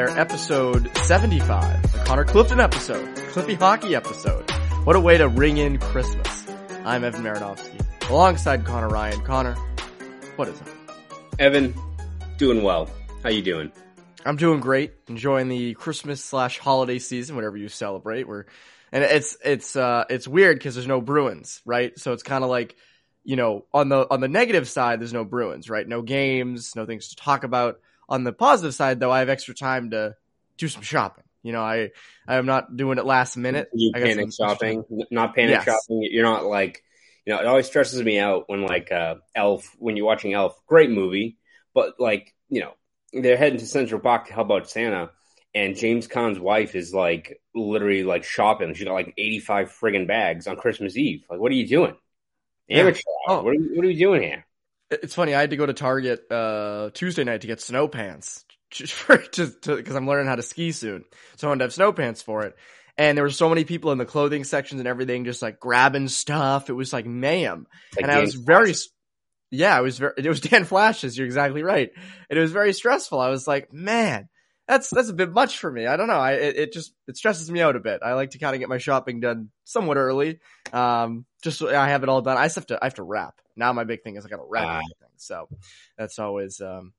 and welcome into Poke the Bear episode 75, the Connor Clifton episode, Cliffy Hockey episode. What a way to ring in Christmas. I'm Evan Marinofsky, alongside Conor Ryan. Conor, what is up? Evan, doing well. How you doing? I'm doing great, enjoying the Christmas slash holiday season, whatever you celebrate. We're, and it's, it's, uh, it's weird because there's no Bruins, right? So it's kind of like, you know, on the, on the negative side, there's no Bruins, right? No games, no things to talk about on the positive side, though, I have extra time to do some shopping. You know, I I am not doing it last minute. You I panic shopping, not panic Yes. shopping. You're not like, you know, it always stresses me out when like uh, Elf, when you're watching Elf, great movie, but like, you know, they're heading to Central Park to help out Santa, and James Caan's wife is like literally like shopping. She got like 85 friggin' bags on Christmas Eve. Like, what are you doing? Amateur. Oh. What, are you, what are you doing here? It's funny. I had to go to Target uh, Tuesday night to get snow pants, just because I'm learning how to ski soon. So I wanted to have snow pants for it. And there were so many people in the clothing sections and everything, just like grabbing stuff. It was like mayhem. Like and I was very, yeah, I was very. It was Dan Flashes. You're exactly right. And it was very stressful. I was like, man, that's that's a bit much for me. I don't know. I it, it just it stresses me out a bit. I like to kind of get my shopping done somewhat early. Um, just so I have it all done. I just have to I have to wrap. Now my big thing is I got to wrap Ah. everything. So that's always um.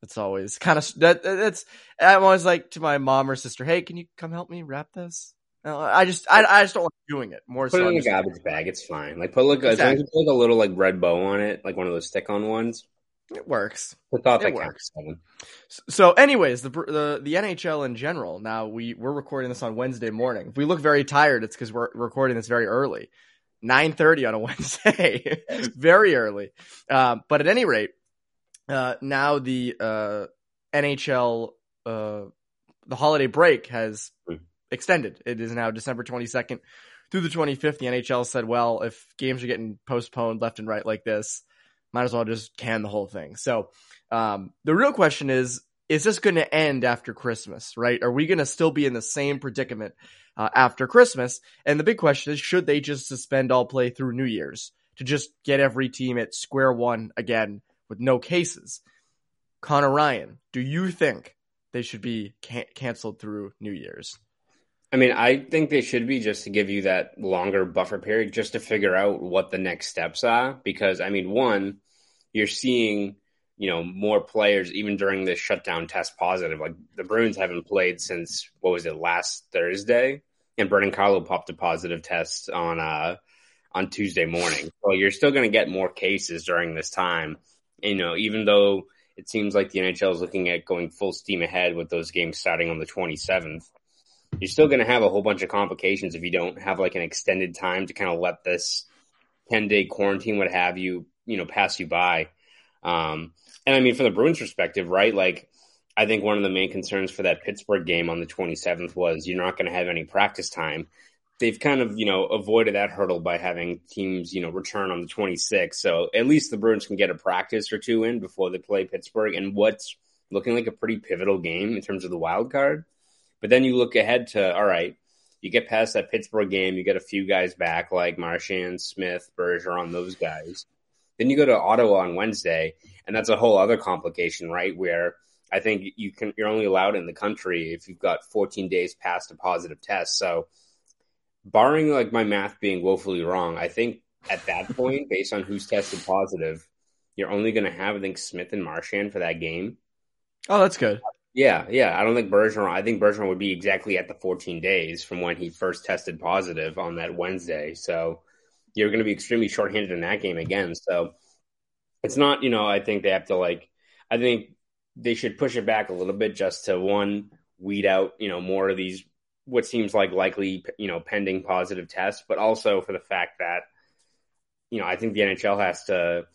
That's always kind of that. That's I'm always like to my mom or sister, "Hey, can you come help me wrap this?" I just I, I just don't like doing it. More Put so, it in a garbage bag. It's fine. Like put like as long as you put like a little like red bow on it, like one of those stick-on ones. It works. I thought It works. counts. So, anyways, the the the NHL in general. Now we we're recording this on Wednesday morning. If we look very tired, it's because we're recording this very early, nine thirty on a Wednesday, very early. Um, but at any rate, uh, now the uh, NHL uh, the holiday break has Hmm. extended. It is now December twenty second through the twenty fifth. The NHL said, well, if games are getting postponed left and right like this, might as well just can the whole thing. So. Um, the real question is, is this going to end after Christmas, right? Are we going to still be in the same predicament uh, after Christmas? And the big question is, should they just suspend all play through New Year's to just get every team at square one again with no cases? Conor Ryan, do you think they should be can- canceled through New Year's? I mean, I think they should be just to give you that longer buffer period just to figure out what the next steps are. Because I mean, one, you're seeing, you know, more players even during this shutdown test positive. Like the Bruins haven't played since what was it last Thursday, and Brandon Carlo popped a positive test on uh on Tuesday morning. So you're still going to get more cases during this time. You know, even though it seems like the NHL is looking at going full steam ahead with those games starting on the 27th you're still going to have a whole bunch of complications if you don't have like an extended time to kind of let this 10 day quarantine, what have you, you know, pass you by. Um, and I mean, from the Bruins perspective, right? Like, I think one of the main concerns for that Pittsburgh game on the 27th was you're not going to have any practice time. They've kind of, you know, avoided that hurdle by having teams, you know, return on the 26th. So at least the Bruins can get a practice or two in before they play Pittsburgh and what's looking like a pretty pivotal game in terms of the wild card. But then you look ahead to, all right, you get past that Pittsburgh game, you get a few guys back like Marchand, Smith, Bergeron, those guys. Then you go to Ottawa on Wednesday, and that's a whole other complication, right? Where I think you can you're only allowed in the country if you've got 14 days past a positive test. So, barring like my math being woefully wrong, I think at that point, based on who's tested positive, you're only going to have I think Smith and Marchand for that game. Oh, that's good. Yeah, yeah. I don't think Bergeron. I think Bergeron would be exactly at the 14 days from when he first tested positive on that Wednesday. So you're going to be extremely shorthanded in that game again. So it's not, you know, I think they have to like. I think they should push it back a little bit just to one weed out, you know, more of these what seems like likely, you know, pending positive tests, but also for the fact that, you know, I think the NHL has to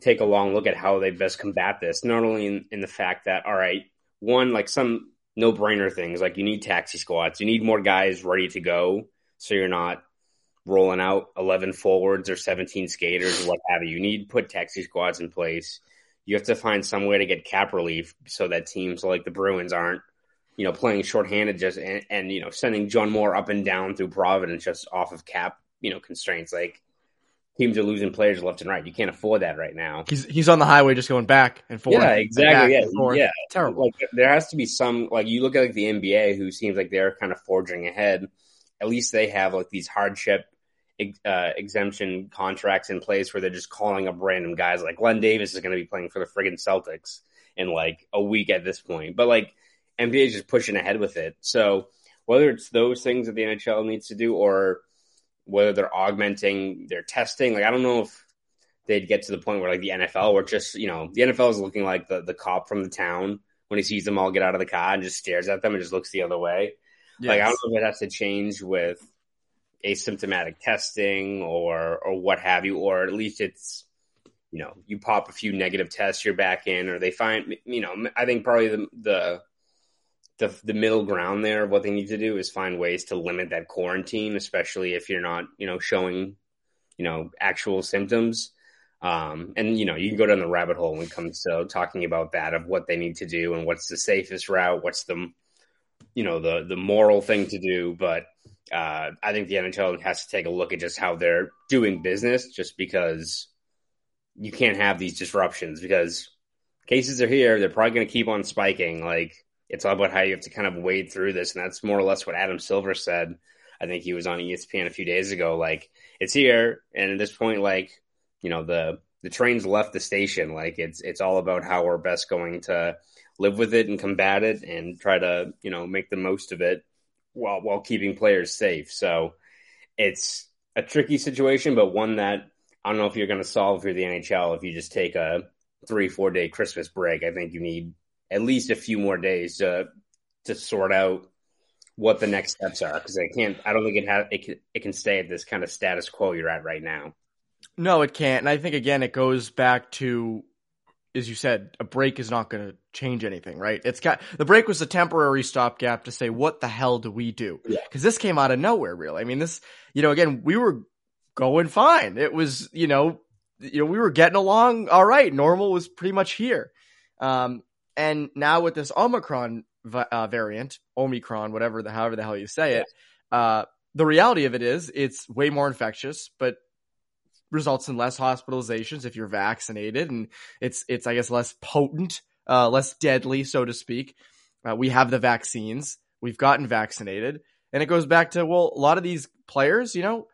take a long look at how they best combat this. Not only in, in the fact that, all right, one like some no brainer things like you need taxi squads, you need more guys ready to go, so you're not rolling out 11 forwards or 17 skaters or what have you. You need to put taxi squads in place. You have to find some way to get cap relief so that teams like the Bruins aren't, you know, playing shorthanded just and, and you know sending John Moore up and down through Providence just off of cap, you know, constraints. Like teams are losing players left and right. You can't afford that right now. He's he's on the highway just going back and forth. Yeah, exactly. Yeah, yeah. Terrible. Like there has to be some like you look at like the NBA, who seems like they're kind of forging ahead. At least they have like these hardship uh, exemption contracts in place where they're just calling up random guys. Like Glen Davis is going to be playing for the friggin' Celtics in like a week at this point. But like NBA is just pushing ahead with it. So whether it's those things that the NHL needs to do or whether they're augmenting their testing, like I don't know if they'd get to the point where like the NFL where just you know the NFL is looking like the the cop from the town when he sees them all get out of the car and just stares at them and just looks the other way. Yes. Like I don't know if it has to change with asymptomatic testing or or what have you, or at least it's you know you pop a few negative tests, you're back in, or they find you know I think probably the the the, the middle ground there of what they need to do is find ways to limit that quarantine, especially if you're not you know showing you know actual symptoms. Um, and you know you can go down the rabbit hole when it comes to talking about that of what they need to do and what's the safest route, what's the you know the the moral thing to do, but uh, I think the NHL has to take a look at just how they're doing business, just because you can't have these disruptions because cases are here. They're probably going to keep on spiking. Like it's all about how you have to kind of wade through this, and that's more or less what Adam Silver said. I think he was on ESPN a few days ago. Like it's here, and at this point, like you know the the train's left the station. Like it's it's all about how we're best going to live with it and combat it, and try to you know make the most of it while while keeping players safe. So it's a tricky situation, but one that I don't know if you're going to solve for the NHL if you just take a three four day Christmas break. I think you need at least a few more days to to sort out what the next steps are because I can't. I don't think it it can, it can stay at this kind of status quo you're at right now. No, it can't. And I think again, it goes back to as you said, a break is not going to change anything, right? It's got the break was a temporary stopgap to say, what the hell do we do? Because yeah. this came out of nowhere, really. I mean, this, you know, again, we were going fine. It was, you know, you know, we were getting along all right. Normal was pretty much here. Um, and now with this Omicron uh, variant, Omicron, whatever the, however the hell you say it, uh, the reality of it is it's way more infectious, but results in less hospitalizations if you're vaccinated, and it's it's I guess less potent, uh, less deadly, so to speak. Uh, we have the vaccines, we've gotten vaccinated, and it goes back to well, a lot of these players, you know,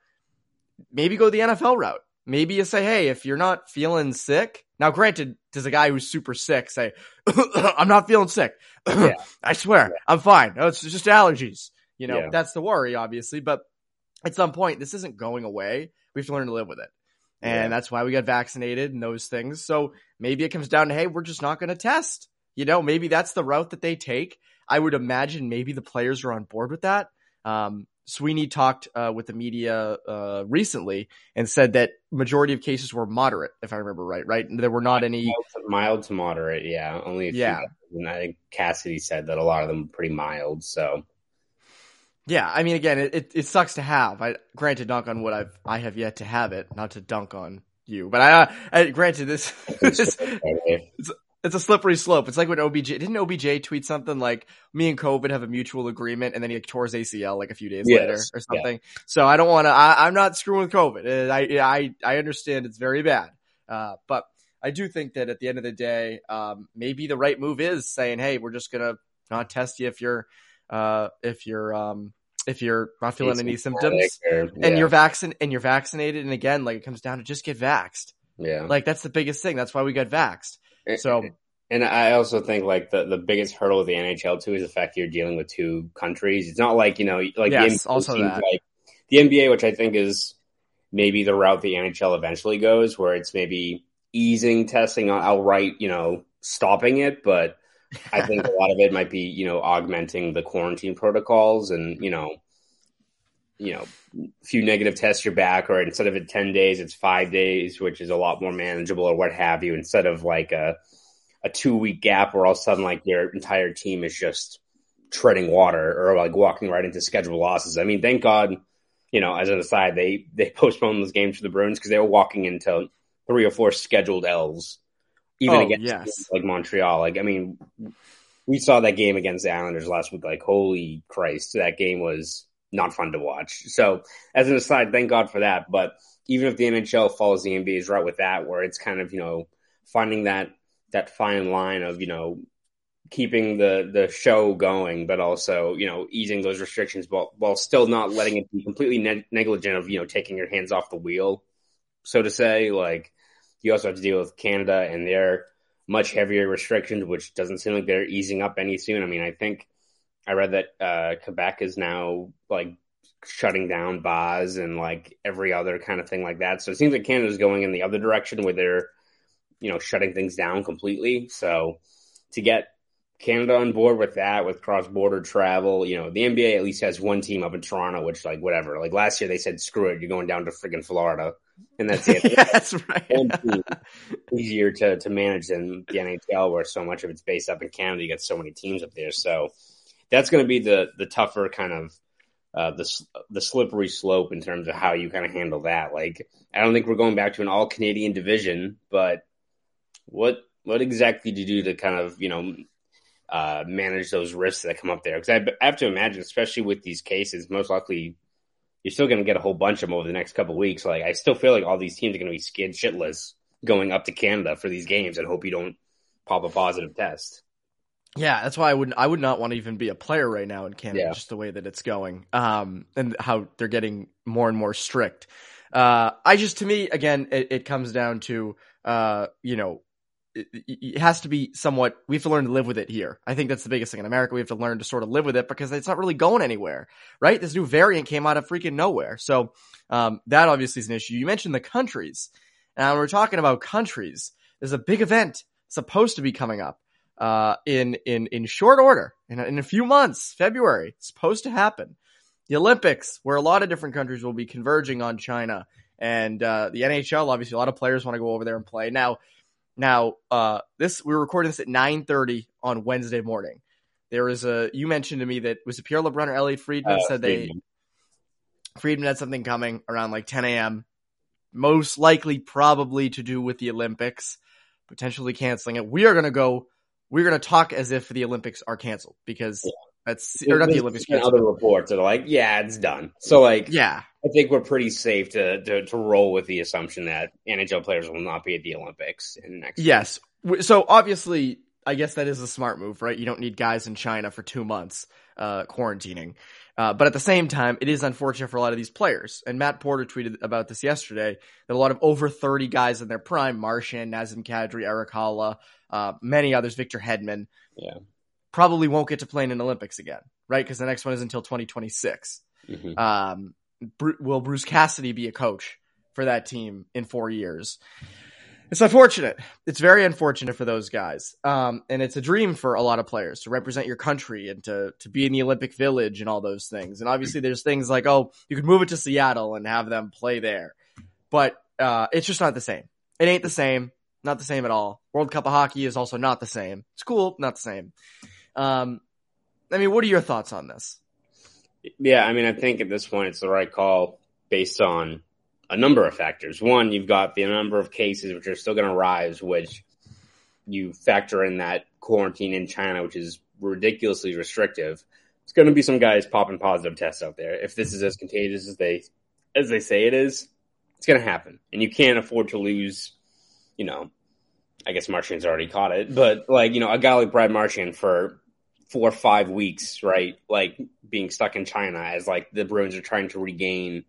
maybe go the NFL route. Maybe you say, hey, if you're not feeling sick, now granted, does a guy who's super sick say, I'm not feeling sick? yeah. I swear, yeah. I'm fine. No, it's just allergies. You know, yeah. that's the worry, obviously. But at some point, this isn't going away. We have to learn to live with it. And that's why we got vaccinated and those things. So maybe it comes down to, hey, we're just not going to test. You know, maybe that's the route that they take. I would imagine maybe the players are on board with that. Um, Sweeney talked uh, with the media uh, recently and said that majority of cases were moderate, if I remember right. Right, there were not any mild to, mild to moderate. Yeah, only yeah. And I think Cassidy said that a lot of them were pretty mild. So yeah, I mean, again, it, it, it, sucks to have. I granted, dunk on what I've I have yet to have it, not to dunk on you, but I, uh, I granted this. this it's, it's a slippery slope. It's like when OBJ didn't OBJ tweet something like me and COVID have a mutual agreement, and then he like, tore his ACL like a few days yes. later or something. Yeah. So I don't want to. I'm not screwing with COVID. I I I understand it's very bad, uh, but I do think that at the end of the day, um, maybe the right move is saying, hey, we're just gonna not test you if you're uh, if you're um, if you're not feeling any symptoms or, yeah. and you're vaccin and you're vaccinated and again like it comes down to just get vaxxed yeah like that's the biggest thing that's why we got vaxxed so and i also think like the, the biggest hurdle with the nhl too is the fact you're dealing with two countries it's not like you know like yes, the also that. like the nba which i think is maybe the route the nhl eventually goes where it's maybe easing testing uh, outright you know stopping it but I think a lot of it might be, you know, augmenting the quarantine protocols and, you know, you know, a few negative tests you're back, or instead of it 10 days, it's five days, which is a lot more manageable or what have you, instead of like a, a two week gap where all of a sudden like your entire team is just treading water or like walking right into scheduled losses. I mean, thank God, you know, as an aside, they, they postponed those games for the Bruins because they were walking into three or four scheduled L's even oh, against yes. like Montreal. Like I mean, we saw that game against the Islanders last week. Like holy Christ, that game was not fun to watch. So as an aside, thank God for that. But even if the NHL follows the NBA's route with that, where it's kind of you know finding that that fine line of you know keeping the the show going, but also you know easing those restrictions while while still not letting it be completely ne- negligent of you know taking your hands off the wheel, so to say. Like you also have to deal with Canada and their much heavier restrictions, which doesn't seem like they're easing up any soon. I mean, I think I read that uh, Quebec is now like shutting down bars and like every other kind of thing like that. So it seems like Canada's going in the other direction where they're you know shutting things down completely. So to get Canada on board with that, with cross border travel. You know, the NBA at least has one team up in Toronto, which like whatever. Like last year they said, screw it, you're going down to freaking Florida, and that's it. yeah, that's right. easier to to manage than the NHL, where so much of it's based up in Canada. You got so many teams up there, so that's going to be the the tougher kind of. Uh, the the slippery slope in terms of how you kind of handle that. Like, I don't think we're going back to an all Canadian division, but what what exactly do you do to kind of you know uh, manage those risks that come up there. Because I, I, have to imagine, especially with these cases, most likely you're still going to get a whole bunch of them over the next couple weeks. Like I still feel like all these teams are going to be scared shitless going up to Canada for these games and hope you don't pop a positive test. Yeah, that's why I wouldn't. I would not want to even be a player right now in Canada, yeah. just the way that it's going, um, and how they're getting more and more strict. Uh, I just to me again, it, it comes down to uh, you know it has to be somewhat we have to learn to live with it here i think that's the biggest thing in america we have to learn to sort of live with it because it's not really going anywhere right this new variant came out of freaking nowhere so um, that obviously is an issue you mentioned the countries and we're talking about countries there's a big event supposed to be coming up uh, in in in short order in a, in a few months february it's supposed to happen the olympics where a lot of different countries will be converging on china and uh, the nhl obviously a lot of players want to go over there and play now now, uh, this we are recording this at 9:30 on Wednesday morning. There is a you mentioned to me that was it Pierre LeBrun or Elliotte Friedman uh, said Friedman. they Friedman had something coming around like 10 a.m. Most likely, probably to do with the Olympics, potentially canceling it. We are going to go. We're going to talk as if the Olympics are canceled because yeah. that's or not the Olympics. Other reports are like, yeah, it's done. So like, yeah, I think we're pretty safe to, to, to roll with the assumption that NHL players will not be at the Olympics in next. Yes. Year. So obviously, I guess that is a smart move, right? You don't need guys in China for two months uh, quarantining. Uh, but at the same time, it is unfortunate for a lot of these players. And Matt Porter tweeted about this yesterday that a lot of over 30 guys in their prime, Marchand, Nazem Kadri, Erik Haula, uh, many others, Victor Hedman, yeah. probably won't get to play in an Olympics again, right? Because the next one is until 2026. Mm-hmm. Um, will Bruce Cassidy be a coach for that team in four years? It's unfortunate. It's very unfortunate for those guys. Um, and it's a dream for a lot of players to represent your country and to, to be in the Olympic Village and all those things. And obviously, there's things like, oh, you could move it to Seattle and have them play there. But uh, it's just not the same. It ain't the same. Not the same at all. World Cup of Hockey is also not the same. It's cool, not the same. Um, I mean, what are your thoughts on this? Yeah, I mean, I think at this point it's the right call based on a number of factors. One, you've got the number of cases which are still going to rise, which you factor in that quarantine in China, which is ridiculously restrictive. It's going to be some guys popping positive tests out there. If this is as contagious as they as they say it is, it's going to happen, and you can't afford to lose. You know, I guess Marchand's already caught it, but like you know, a guy like Brad Marchand for four or five weeks, right? Like being stuck in China as like the Bruins are trying to regain,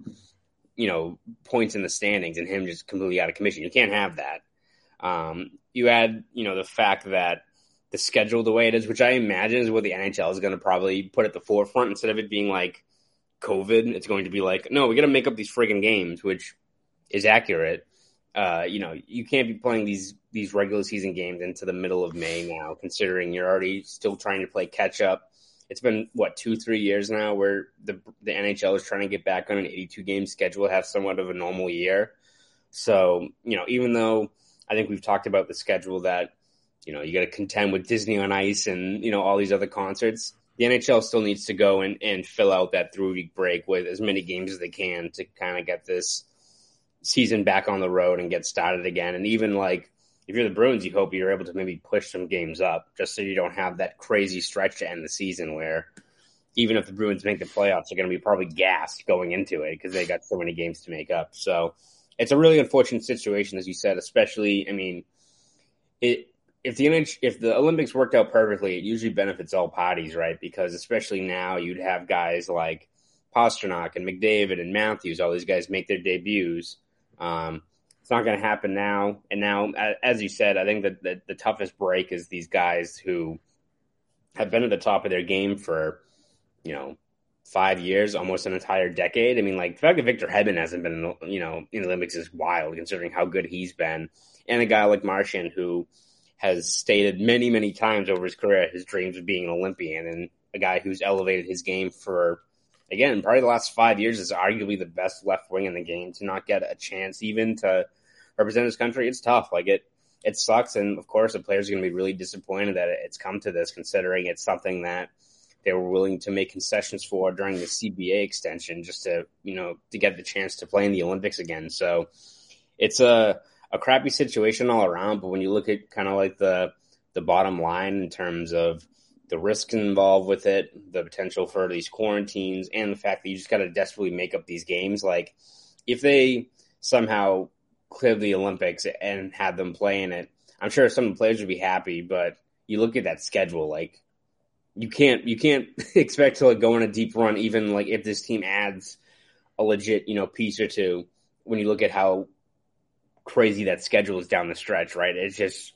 you know, points in the standings and him just completely out of commission. You can't have that. Um, you add, you know, the fact that the schedule the way it is, which I imagine is what the NHL is going to probably put at the forefront instead of it being like COVID. It's going to be like, no, we got to make up these friggin' games, which is accurate. Uh, you know, you can't be playing these these regular season games into the middle of May now, considering you're already still trying to play catch up. It's been what two, three years now where the the NHL is trying to get back on an 82 game schedule, have somewhat of a normal year. So you know, even though I think we've talked about the schedule that you know you got to contend with Disney on Ice and you know all these other concerts, the NHL still needs to go and and fill out that three week break with as many games as they can to kind of get this season back on the road and get started again. And even like if you're the Bruins, you hope you're able to maybe push some games up just so you don't have that crazy stretch to end the season where even if the Bruins make the playoffs, they're going to be probably gassed going into it because they got so many games to make up. So it's a really unfortunate situation, as you said. Especially, I mean, it if the NH, if the Olympics worked out perfectly, it usually benefits all parties, right? Because especially now, you'd have guys like Pastrnak and McDavid and Matthews, all these guys make their debuts. Um, it's not going to happen now. And now, as you said, I think that the, the toughest break is these guys who have been at the top of their game for, you know, five years, almost an entire decade. I mean, like the fact that Victor Hedman hasn't been, you know, in the Olympics is wild considering how good he's been. And a guy like Marchand, who has stated many, many times over his career his dreams of being an Olympian and a guy who's elevated his game for, again, probably the last five years is arguably the best left wing in the game to not get a chance even to represent his country. It's tough. Like it, it sucks. And of course, the players are going to be really disappointed that it's come to this, considering it's something that they were willing to make concessions for during the CBA extension just to, you know, to get the chance to play in the Olympics again. So it's a, a crappy situation all around. But when you look at kind of like the, the bottom line in terms of the risks involved with it, the potential for these quarantines, and the fact that you just got to desperately make up these games. Like, if they somehow clear the Olympics and have them play in it, I'm sure some of the players would be happy. But you look at that schedule, like you can't you can't expect to like go on a deep run, even like if this team adds a legit you know piece or two. When you look at how crazy that schedule is down the stretch, right? It's just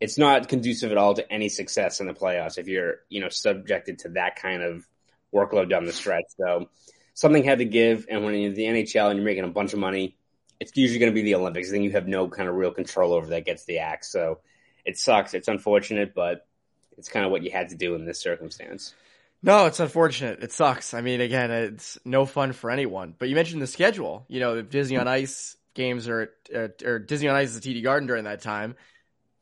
it's not conducive at all to any success in the playoffs if you're you know subjected to that kind of workload down the stretch. So something had to give, and when you're the NHL and you're making a bunch of money, it's usually going to be the Olympics. Then you have no kind of real control over that gets the axe. So it sucks. It's unfortunate, but it's kind of what you had to do in this circumstance. No, it's unfortunate. It sucks. I mean, again, it's no fun for anyone. But you mentioned the schedule. You know, Disney on Ice games are or Disney on Ice is at TD Garden during that time,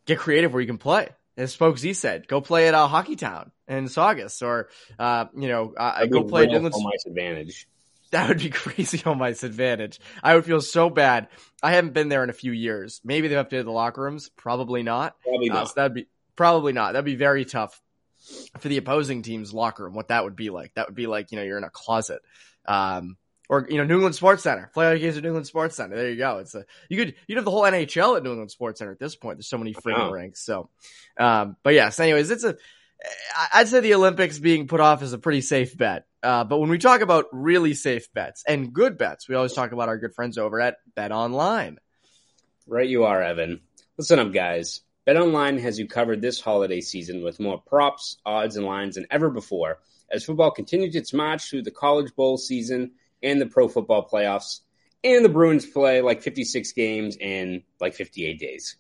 get creative where you can play. As Spoke Z said, go play at uh, Hockey Town in Saugus, or uh, you know, uh, go play at New England. advantage. That would be crazy home ice advantage. I would feel so bad. I haven't been there in a few years. Maybe they've updated the locker rooms. Probably not. Probably uh, not. Uh, so that'd be probably not. That'd be very tough for the opposing team's locker room. What that would be like. That would be like you know you're in a closet. Um, or you know New England Sports Center. Play out games at New England Sports Center. There you go. It's a you could you'd have the whole NHL at New England Sports Center at this point. There's so many freaking ranks. So, um, but yes. Anyways, it's a. I'd say the Olympics being put off is a pretty safe bet. Uh, but when we talk about really safe bets and good bets, we always talk about our good friends over at BetOnline. Right, you are, Evan. Listen up, guys. BetOnline has you covered this holiday season with more props, odds, and lines than ever before as football continues its march through the College Bowl season and the Pro Football Playoffs, and the Bruins play like 56 games in like 58 days.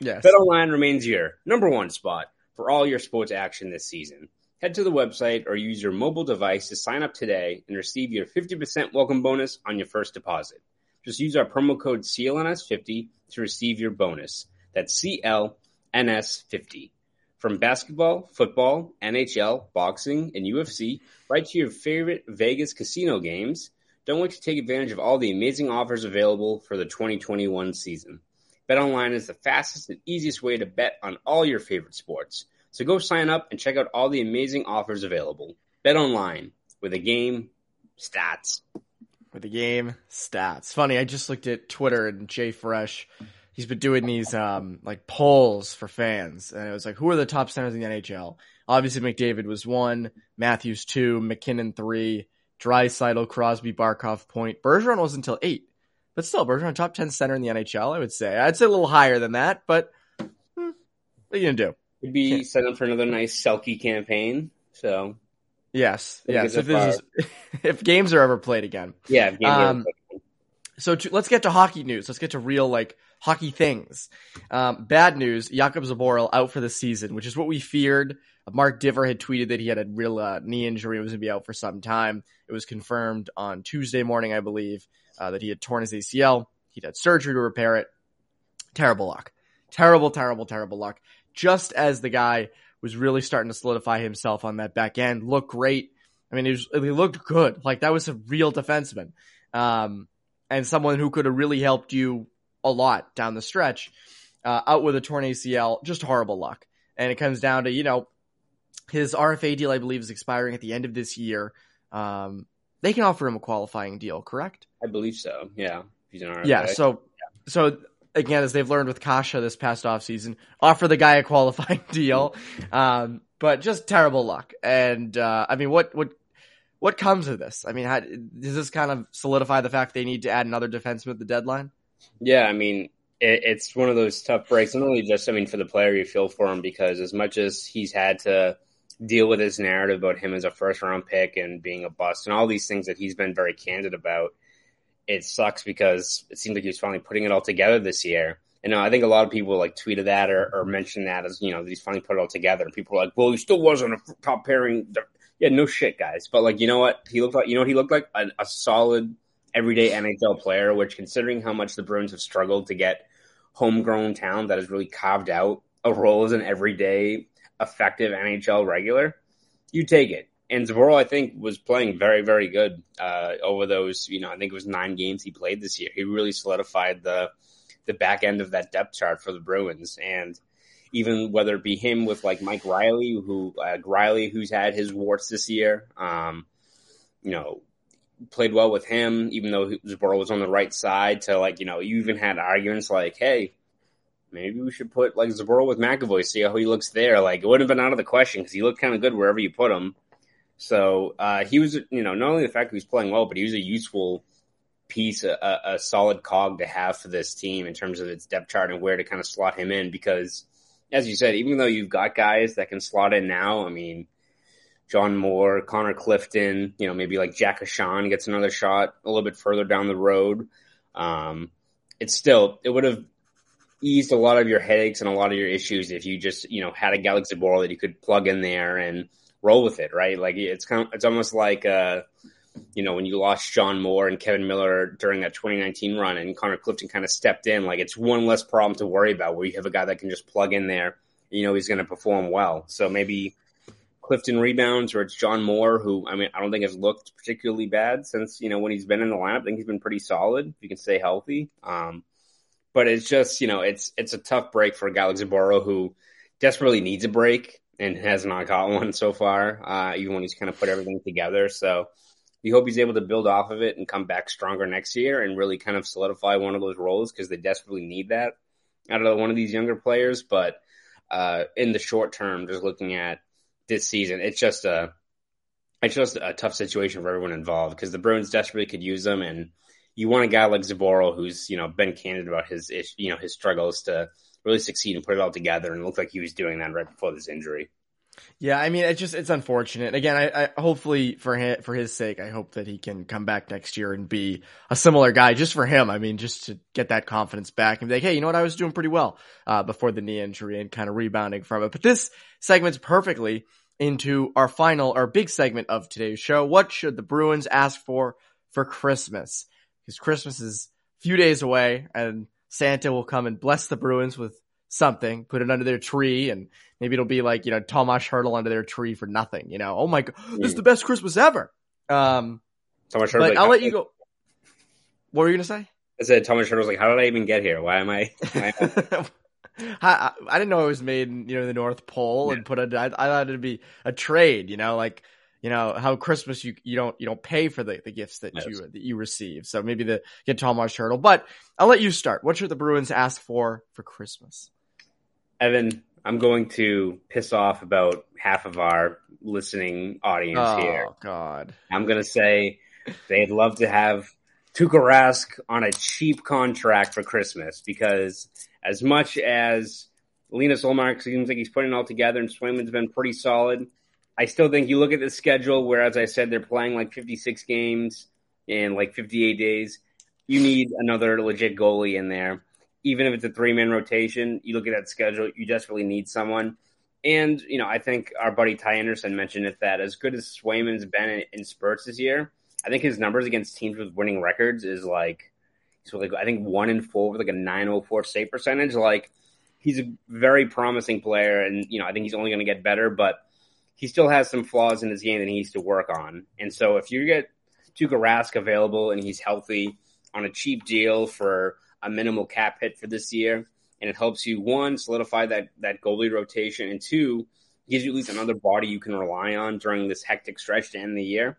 Yes. BetOnline remains your number one spot for all your sports action this season. Head to the website or use your mobile device to sign up today and receive your 50% welcome bonus on your first deposit. Just use our promo code CLNS50 to receive your bonus. That's CLNS50. From basketball, football, NHL, boxing, and UFC, right to your favorite Vegas casino games, don't wait to take advantage of all the amazing offers available for the 2021 season. BetOnline is the fastest and easiest way to bet on all your favorite sports. So go sign up and check out all the amazing offers available. Bet online with a game, stats. With a game, stats. Funny, I just looked at Twitter and Jay Fresh. He's been doing these um, like polls for fans, and it was like, who are the top centers in the NHL? Obviously, McDavid was one, Matthews two, MacKinnon three, Draisaitl, Crosby, Barkov, Point. Bergeron was until eight, but still, Bergeron top ten center in the NHL. I would say. I'd say a little higher than that, but hmm, what are you gonna do? Could be set up for another nice Selke campaign. So yes, yes. If, is, if games are ever played again, yeah. Um, so to, let's get to hockey news. Let's get to real like hockey things. Um, bad news: Jakub Zboril out for the season, which is what we feared. Mark Divver had tweeted that he had a real uh, knee injury, and was going to be out for some time. It was confirmed on Tuesday morning, I believe, uh, that he had torn his ACL. He'd had surgery to repair it. Terrible luck. Terrible, terrible, terrible luck just as the guy was really starting to solidify himself on that back end, looked great. I mean, he, was, he looked good. Like that was a real defenseman, um, and someone who could have really helped you a lot down the stretch. Uh, out with a torn ACL, just horrible luck. And it comes down to you know, his RFA deal, I believe, is expiring at the end of this year. Um, they can offer him a qualifying deal, correct? I believe so. Yeah, he's an RFA. Yeah. So, yeah. so again, as they've learned with Kase this past offseason, offer the guy a qualifying deal. Um, but just terrible luck. And uh, I mean, what what what comes of this? I mean, how, does this kind of solidify the fact they need to add another defenseman at the deadline? Yeah, I mean, it, it's one of those tough breaks. Not only just, I mean, for the player, you feel for him because as much as he's had to deal with his narrative about him as a first round pick and being a bust and all these things that he's been very candid about, it sucks because it seems like he's finally putting it all together this year. And uh, I think a lot of people like tweeted that or, or mentioned that as, you know, he's finally put it all together. And people were like, well, he still wasn't a top pairing. Yeah, no shit, guys. But like, you know what? He looked like, you know, what he looked like a, a solid everyday NHL player, which considering how much the Bruins have struggled to get homegrown talent that has really carved out a role as an everyday effective NHL regular, you take it. And Zboril, I think, was playing very, very good uh, over those. You know, I think it was nine games he played this year. He really solidified the the back end of that depth chart for the Bruins. And even whether it be him with like Mike Reilly, who uh, Reilly, who's had his warts this year, um, you know, played well with him, even though Zboril was on the right side. To like, you know, you even had arguments like, hey, maybe we should put like Zboril with McAvoy, see how he looks there. Like, it wouldn't have been out of the question because he looked kind of good wherever you put him. So uh, he was, you know, not only the fact that he was playing well, but he was a useful piece, a, a, solid cog to have for this team in terms of its depth chart and where to kind of slot him in. Because, as you said, even though you've got guys that can slot in now, I mean, John Moore, Connor Clifton, you know, maybe like Jack Ahcan gets another shot a little bit further down the road. Um, it's still, it would have eased a lot of your headaches and a lot of your issues if you just, you know, had a Galaxy ball that you could plug in there and roll with it, right? Like it's kind of, it's almost like, uh, you know, when you lost John Moore and Kevan Miller during that 2019 run and Connor Clifton kind of stepped in, like it's one less problem to worry about where you have a guy that can just plug in there. You know, he's going to perform well. So maybe Clifton rebounds, or it's John Moore, who I mean I don't think has looked particularly bad since you know when he's been in the lineup. I think he's been pretty solid if he can stay healthy. Um, but it's just you know it's it's a tough break for a guy who desperately needs a break and has not got one so far, uh, even when he's kind of put everything together. So we hope he's able to build off of it and come back stronger next year and really kind of solidify one of those roles because they desperately need that out of one of these younger players. But uh, in the short term, just looking at this season. It's just a it's just a tough situation for everyone involved because the Bruins desperately could use them, and you want a guy like Zboril who's you know been candid about his you know his struggles to really succeed and put it all together, and it looked like he was doing that right before this injury. Yeah, I mean, it's just it's unfortunate. Again, I, I hopefully for him, for his sake, I hope that he can come back next year and be a similar guy. Just for him, I mean, just to get that confidence back and be like, hey, you know what, I was doing pretty well uh, before the knee injury and kind of rebounding from it. But this segment's perfectly into our final, our big segment of today's show. What should the Bruins ask for for Christmas? Because Christmas is a few days away, and Santa will come and bless the Bruins with something, put it under their tree, and maybe it'll be like, you know, Tomas Hertl under their tree for nothing, you know. Oh my god, this is the best Christmas ever. Um Tomas Hertl, but like, I'll let you go. What were you gonna say? I said Tomas Hertl's like, how did I even get here? Why am I? Why am I? I, I, didn't know it was made in you know the North Pole yeah. and put a. I, I thought it'd be a trade, you know, like you know how Christmas you you don't you don't pay for the, the gifts that yes. you that you receive. So maybe the get Tomas Hertl. But I'll let you start. What should the Bruins ask for for Christmas? Evan, I'm going to piss off about half of our listening audience oh, here. Oh God! I'm going to say they'd love to have Tuukka Rask on a cheap contract for Christmas because as much as Linus Ullmark seems like he's putting it all together and Swayman's been pretty solid, I still think you look at the schedule where, as I said, they're playing like 56 games in like 58 days. You need another legit goalie in there even if it's a three man rotation, you look at that schedule, you desperately need someone. And, you know, I think our buddy Ty Anderson mentioned it that as good as Swayman's been in, in spurts this year, I think his numbers against teams with winning records is like, so like, I think one in four with like a 904 save percentage. Like, he's a very promising player. And, you know, I think he's only going to get better, but he still has some flaws in his game that he needs to work on. And so if you get Tuukka Rask available and he's healthy on a cheap deal for, a minimal cap hit for this year, and it helps you one solidify that that goalie rotation, and two gives you at least another body you can rely on during this hectic stretch to end the year.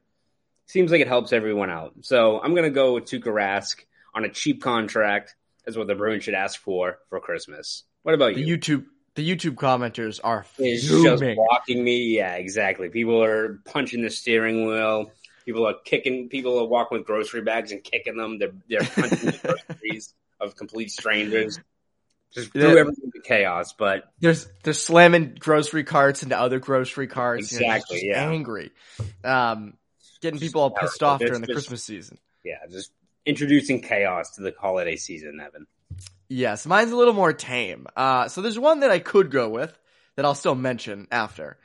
Seems like it helps everyone out. So I'm going to go with Tuukka Rask on a cheap contract. That's what the Bruins should ask for for Christmas. What about The you? YouTube the YouTube commenters are Is just walking me. Yeah, exactly. People are punching the steering wheel. People are kicking. People are walking with grocery bags and kicking them. They're they're punching the groceries of complete strangers. Just threw Yeah. everything to chaos. But There's they're slamming grocery carts into other grocery carts. you know, Exactly, yeah. angry. Um, getting people all pissed off during the just- Christmas season. yeah, just introducing chaos to the holiday season, Evan. Yes, mine's a little more tame. Uh, so there's one that I could go with that I'll still mention after.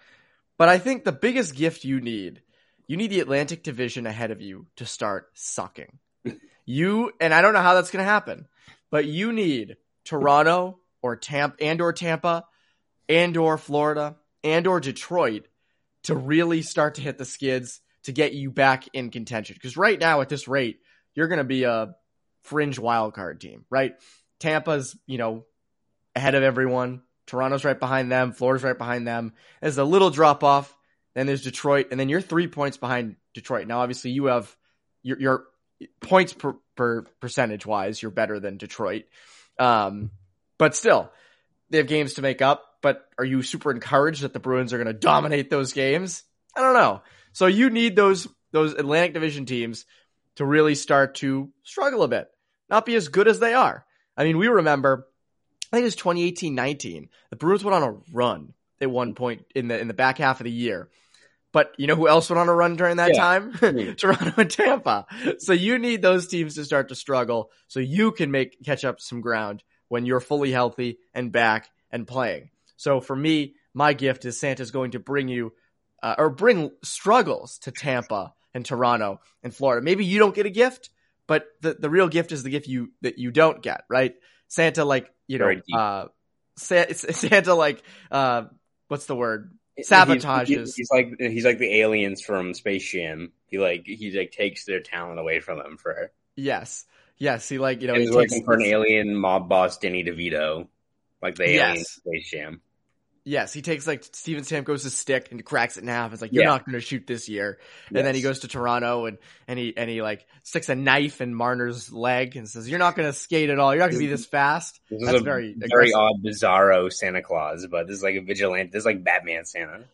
But I think the biggest gift you need, you need the Atlantic Division ahead of you to start sucking. You and I don't know how that's going to happen, but you need Toronto or Tampa and or Tampa and or Florida and or Detroit to really start to hit the skids to get you back in contention. Because right now at this rate, you're going to be a fringe wild card team, right? Tampa's, you know, ahead of everyone. Toronto's right behind them. Florida's right behind them. There's a little drop off. Then there's Detroit, and then you're three points behind Detroit. Now, obviously, you have your, your points per, per percentage wise, you're better than Detroit. Um, but still, they have games to make up. But are you super encouraged that the Bruins are going to dominate those games? I don't know. So you need those those Atlantic Division teams to really start to struggle a bit, not be as good as they are. I mean, we remember, I think it was 2018-19. The Bruins went on a run at one point in the in the back half of the year. But you know who else went on a run during that Yeah. time? Toronto and Tampa. So you need those teams to start to struggle so you can make catch up some ground when you're fully healthy and back and playing. So for me, my gift is Santa's going to bring you uh, or bring struggles to Tampa and Toronto and Florida. Maybe you don't get a gift, but the, the real gift is the gift you that you don't get, right? Santa like, you know, uh Sa- Santa like uh what's the word? Sabotages. He's, he's like he's like the aliens from Space Jam. He like he like takes their talent away from them for. Yes. Yes, he like, you know, And he's working for an alien mob boss, Danny DeVito, like the Yes. alien Space Jam. Yes, he takes like Steven Stamkos' stick and cracks it in half. It's like you're Yeah. not going to shoot this year. And then he goes to Toronto and and he and he like sticks a knife in Marner's leg and says, "You're not going to skate at all. You're not going to be this fast." This is That's a very very aggressive. odd, bizarro Santa Claus, but this is like a vigilante. This is like Batman Santa.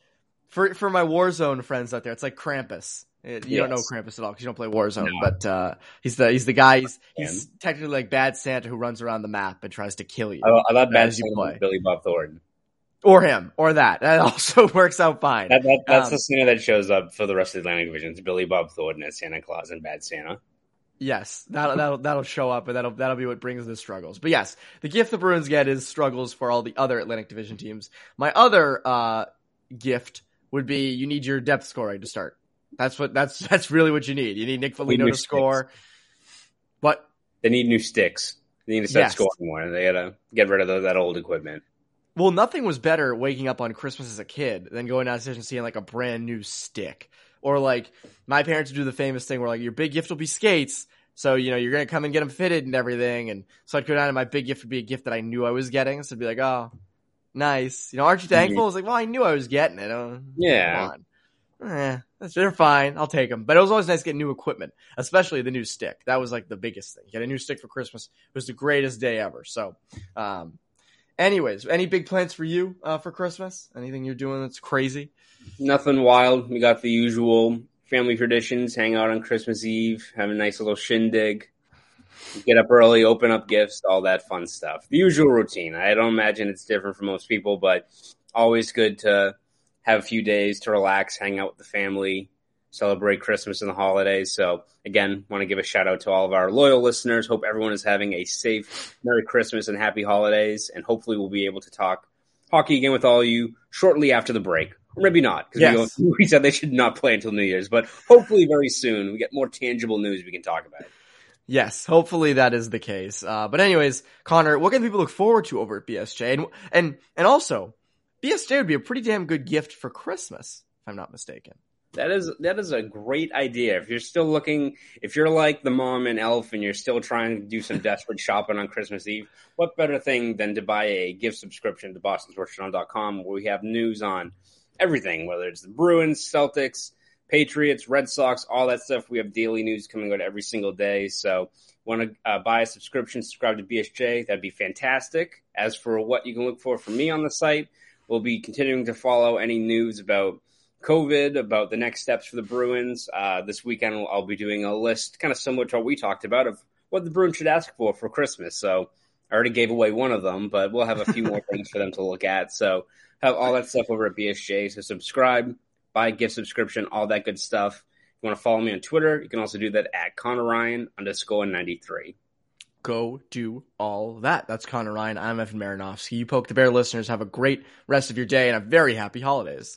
For for my Warzone friends out there, it's like Krampus. Uh, You don't know Krampus at all because you don't play Warzone, No. but uh, he's the he's the guy. He's, he's technically like bad Santa who runs around the map and tries to kill you, I, I love Batman As you Santa play. Billy Bob Thornton. Or him, or that. That also works out fine. That, that, that's Um, the Santa that shows up for the rest of the Atlantic Division. It's Billy Bob Thornton as Santa Claus and Bad Santa. Yes, that'll that'll that'll show up, and that'll that'll be what brings the struggles. But yes, the gift the Bruins get is struggles for all the other Atlantic Division teams. My other uh, gift would be you need your depth scoring to start. That's what that's that's really what you need. You need Nick Foligno need to sticks. score. But They need new sticks. They need to start Yes. scoring more. They gotta get rid of those, that old equipment. Well, nothing was better waking up on Christmas as a kid than going downstairs and seeing like a brand new stick. Or like my parents would do the famous thing where like your big gift will be skates. So, you know, you're going to come and get them fitted and everything. And so I'd go down and my big gift would be a gift that I knew I was getting. So I'd be like, oh, nice. You know, aren't you thankful? I was like, well, I knew I was getting it. Uh, Yeah. Eh, they're fine. I'll take them. But it was always nice getting new equipment, especially the new stick. That was like the biggest thing. Get a new stick for Christmas. It was the greatest day ever. So, um, anyways, any big plans for you uh, for Christmas? Anything you're doing that's crazy? Nothing wild. We got the usual family traditions, hang out on Christmas Eve, have a nice little shindig, get up early, open up gifts, all that fun stuff. The usual routine. I don't imagine it's different for most people, but always good to have a few days to relax, hang out with the family, celebrate Christmas and the holidays. So again, want to give a shout out to all of our loyal listeners. Hope everyone is having a safe Merry Christmas and Happy Holidays, and hopefully we'll be able to talk hockey again with all of you shortly after the break. Or maybe not, because Yes. we, we said they should not play until New Year's, but hopefully very soon we get more tangible news we can talk about. Yes, hopefully that is the case. Uh, but anyways, Conor, what can people look forward to over at BSJ? And and and also, BSJ would be a pretty damn good gift for Christmas, if I'm not mistaken. That is that is a great idea. If you're still looking, if you're like the mom and elf, and you're still trying to do some desperate shopping on Christmas Eve, what better thing than to buy a gift subscription to BostonSportsJournal.com, where we have news on everything, whether it's the Bruins, Celtics, Patriots, Red Sox, all that stuff. We have daily news coming out every single day. So, want to uh, buy a subscription, subscribe to BSJ? That'd be fantastic. As for what you can look for from me on the site, we'll be continuing to follow any news about COVID, about the next steps for the Bruins. Uh, this weekend, I'll be doing a list kind of similar to what we talked about of what the Bruins should ask for for Christmas. So I already gave away one of them, but we'll have a few more things for them to look at. So have all that stuff over at BSJ. So subscribe, buy a gift subscription, all that good stuff. If you want to follow me on Twitter, you can also do that at Conor Ryan underscore 93 go do all that. That's Conor Ryan. I'm Evan Marinofsky. You Poke the Bear listeners have a great rest of your day and a very happy holidays.